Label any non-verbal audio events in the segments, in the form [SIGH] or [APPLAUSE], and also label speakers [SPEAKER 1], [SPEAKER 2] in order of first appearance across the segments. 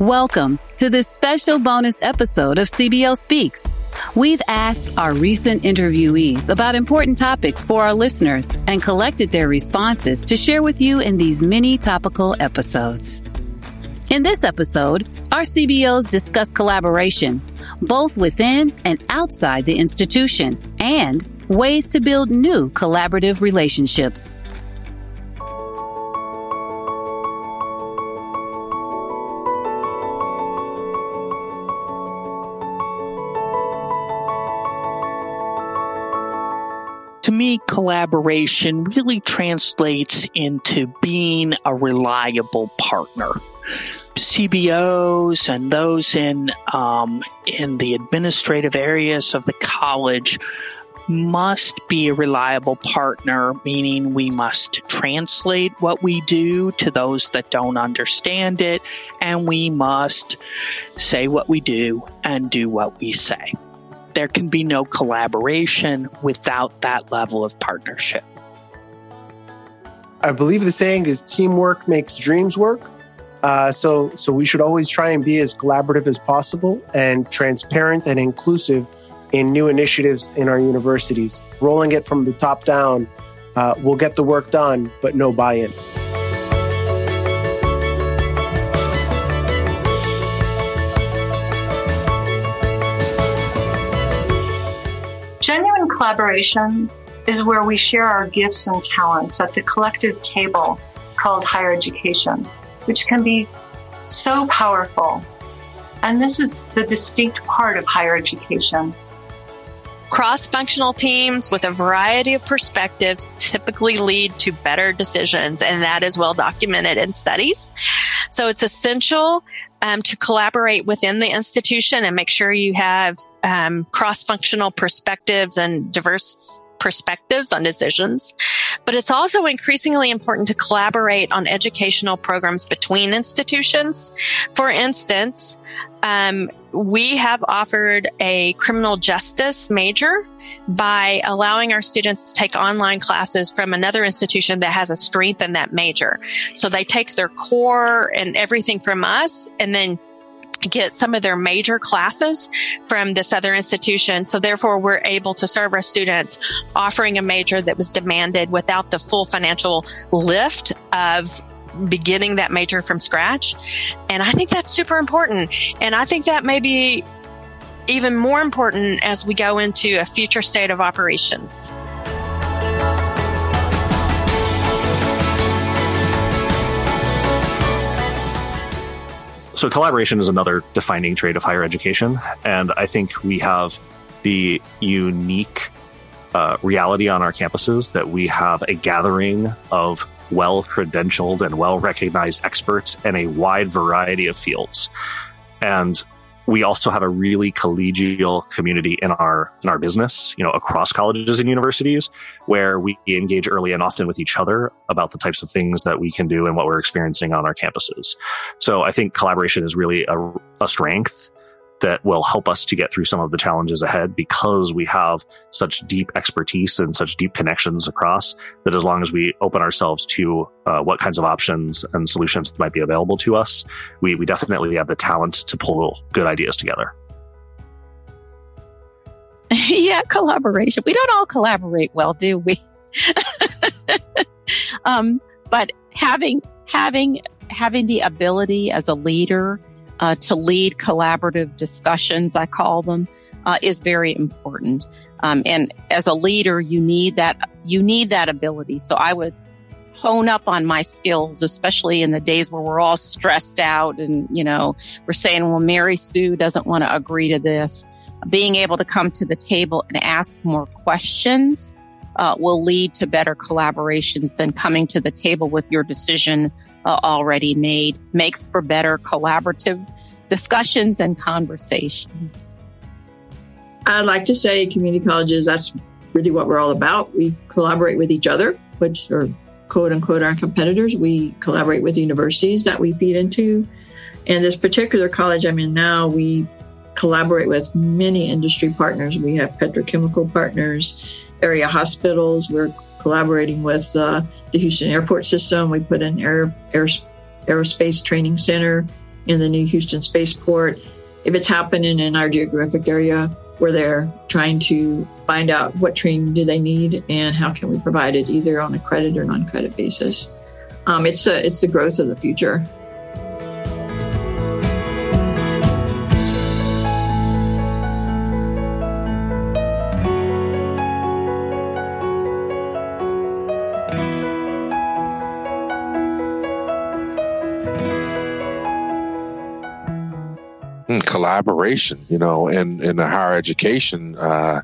[SPEAKER 1] Welcome to this special bonus episode of CBO Speaks. We've asked our recent interviewees about important topics for our listeners and collected their responses to share with you in these mini topical episodes. In this episode, our CBOs discuss collaboration, both within and outside the institution, and ways to build new collaborative relationships.
[SPEAKER 2] To me, collaboration really translates into being a reliable partner. CBOs and those in um, in the administrative areas of the college must be a reliable partner, meaning we must translate what we do to those that don't understand it, and we must say what we do and do what we say there can be no collaboration without that level of partnership.
[SPEAKER 3] I believe the saying is teamwork makes dreams work. Uh, so, so we should always try and be as collaborative as possible and transparent and inclusive in new initiatives in our universities. Rolling it from the top down uh, will get the work done, but no buy-in.
[SPEAKER 4] Collaboration is where we share our gifts and talents at the collective table called higher education, which can be so powerful. And this is the distinct part of higher education.
[SPEAKER 5] Cross functional teams with a variety of perspectives typically lead to better decisions, and that is well documented in studies. So it's essential um, to collaborate within the institution and make sure you have um, cross-functional perspectives and diverse perspectives on decisions. But it's also increasingly important to collaborate on educational programs between institutions. For instance, um, we have offered a criminal justice major by allowing our students to take online classes from another institution that has a strength in that major. So they take their core and everything from us and then get some of their major classes from this other institution. So therefore we're able to serve our students offering a major that was demanded without the full financial lift of beginning that major from scratch. And I think that's super important. And I think that may be even more important as we go into a future state of operations.
[SPEAKER 6] So, collaboration is another defining trait of higher education. And I think we have the unique uh, reality on our campuses that we have a gathering of well credentialed and well recognized experts in a wide variety of fields. And we also have a really collegial community in our in our business you know across colleges and universities where we engage early and often with each other about the types of things that we can do and what we're experiencing on our campuses. So i think collaboration is really a, a strength that will help us to get through some of the challenges ahead because we have such deep expertise and such deep connections across that as long as we open ourselves to uh, what kinds of options and solutions might be available to us, we, we definitely have the talent to pull good ideas together. [LAUGHS]
[SPEAKER 7] yeah, collaboration. We don't all collaborate well, do we? [LAUGHS] um, but having having having the ability as a leader uh, to lead collaborative discussions, I call them, uh, is very important. Um, and as a leader, you need that you need that ability. So I would hone up on my skills, especially in the days where we're all stressed out and you know we're saying, well, Mary Sue doesn't want to agree to this. Being able to come to the table and ask more questions uh, will lead to better collaborations than coming to the table with your decision uh, already made makes for better collaborative discussions and conversations.
[SPEAKER 8] I'd like to say community colleges, that's really what we're all about. We collaborate with each other, which are quote unquote our competitors. We collaborate with universities that we feed into. And this particular college I'm in now, we collaborate with many industry partners. We have petrochemical partners, area hospitals. We're collaborating with uh, the Houston Airport System. We put an air, air, aerospace training center in the new Houston spaceport. If it's happening in our geographic area, we're there trying to find out what training do they need and how can we provide it either on a credit or non-credit basis. Um, it's a, it's the growth of the future.
[SPEAKER 9] Collaboration, you know, in, in the higher education uh,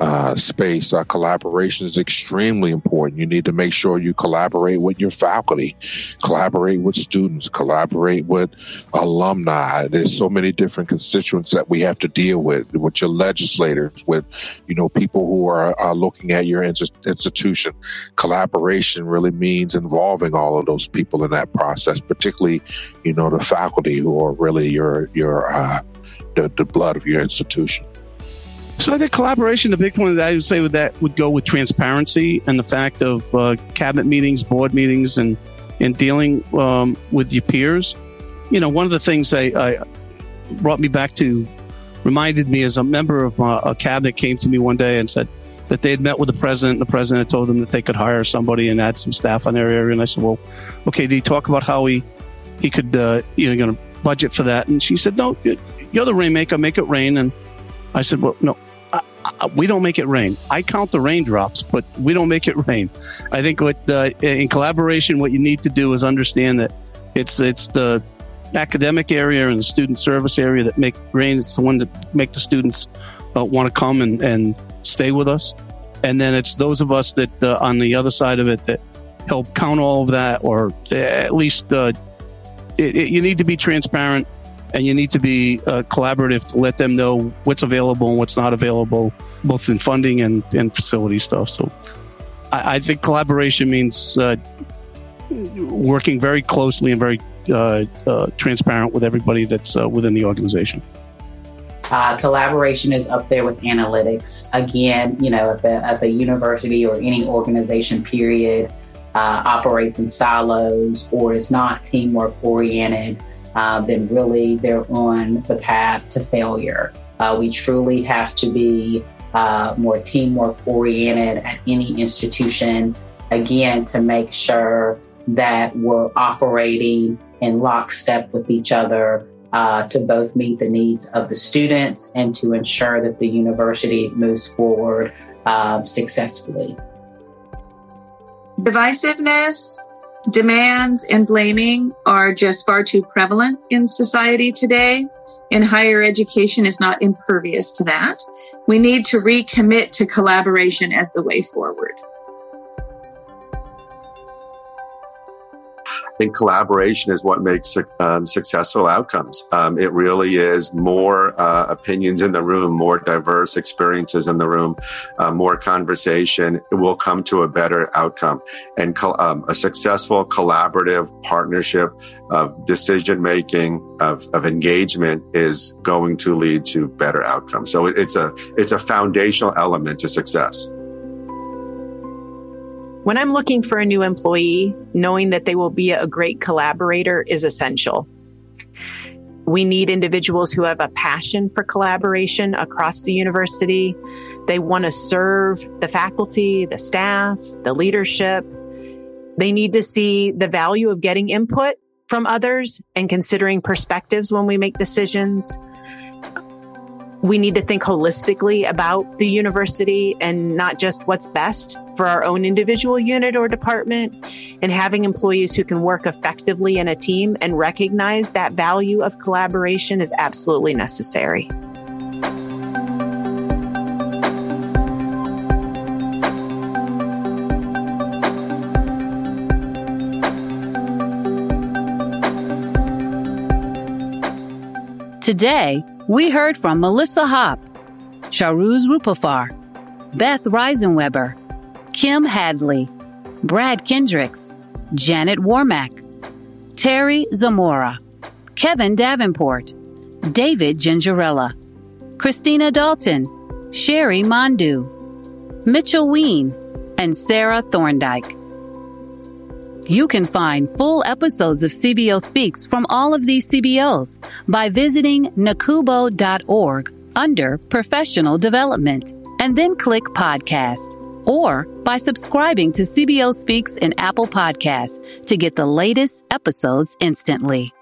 [SPEAKER 9] uh, space, uh, collaboration is extremely important. You need to make sure you collaborate with your faculty, collaborate with students, collaborate with alumni. There's so many different constituents that we have to deal with, with your legislators, with, you know, people who are, are looking at your institution. Collaboration really means involving all of those people in that process, particularly, you know, the faculty who are really your, your, uh, the, the blood of your institution.
[SPEAKER 10] So I think collaboration, the big one that I would say with that would go with transparency and the fact of uh, cabinet meetings, board meetings, and and dealing um, with your peers. You know, one of the things I, I, brought me back to, reminded me as a member of uh, a cabinet came to me one day and said that they had met with the president. And the president had told them that they could hire somebody and add some staff on their area. And I said, well, okay, did he talk about how he he could uh, you know going to budget for that? And she said, no, you're the rainmaker, make it rain. And I said, well, no, we don't make it rain. I count the raindrops, but we don't make it [LAUGHS] rain. I think what uh, in collaboration, what you need to do is understand that it's it's the academic area and the student service area that make rain. It's the one that make the students uh, want to come and, and stay with us, and then it's those of us that uh, on the other side of it that help count all of that, or at least uh, it, it, you need to be transparent and you need to be uh, collaborative to let them know what's available and what's not available, both in funding and, and facility stuff. So I, I think collaboration means uh, working very closely and very uh, uh transparent with everybody that's uh, within the organization.
[SPEAKER 11] Uh, collaboration is up there with analytics. Again, you know, if a, if a university or any organization, period, operates in silos or is not teamwork oriented, uh, then really they're on the path to failure. Uh, we truly have to be uh, more teamwork oriented at any institution, again, to make sure that we're operating in lockstep with each other uh, to both meet the needs of the students and to ensure that the university moves forward uh, successfully.
[SPEAKER 12] Divisiveness Demands and blaming are just far too prevalent in society today, and higher education is not impervious to that. We need to recommit to collaboration as the way forward.
[SPEAKER 13] Think collaboration is what makes um, successful outcomes. Um, it really is more uh, opinions in the room, more diverse experiences in the room, uh, more conversation. It will come to a better outcome. And um, a successful collaborative partnership of decision making, of, of engagement is going to lead to better outcomes. So it's a it's a foundational element to success.
[SPEAKER 14] When I'm looking for a new employee, knowing that they will be a great collaborator is essential. We need individuals who have a passion for collaboration across the university. They want to serve the faculty, the staff, the leadership. They need to see the value of getting input from others and considering perspectives when we make decisions we need to think holistically about the university and not just what's best for our own individual unit or department and having employees who can work effectively in a team and recognize that value of collaboration is absolutely necessary.
[SPEAKER 1] Today, we heard from Melissa Hopp, Sharuz Rupafar, Beth Reisenweber, Kim Hadley, Brad Kendricks, Janet Warmack, Terry Zamora, Kevin Davenport, David Gingerella, Christina Dalton, Sherry Mondu, Mitchell Ween, and Sarah Thorndike. You can find full episodes of CBO Speaks from all of these CBOs by visiting nacubo.org under Professional Development and then click Podcast or by subscribing to CBO Speaks in Apple Podcasts to get the latest episodes instantly.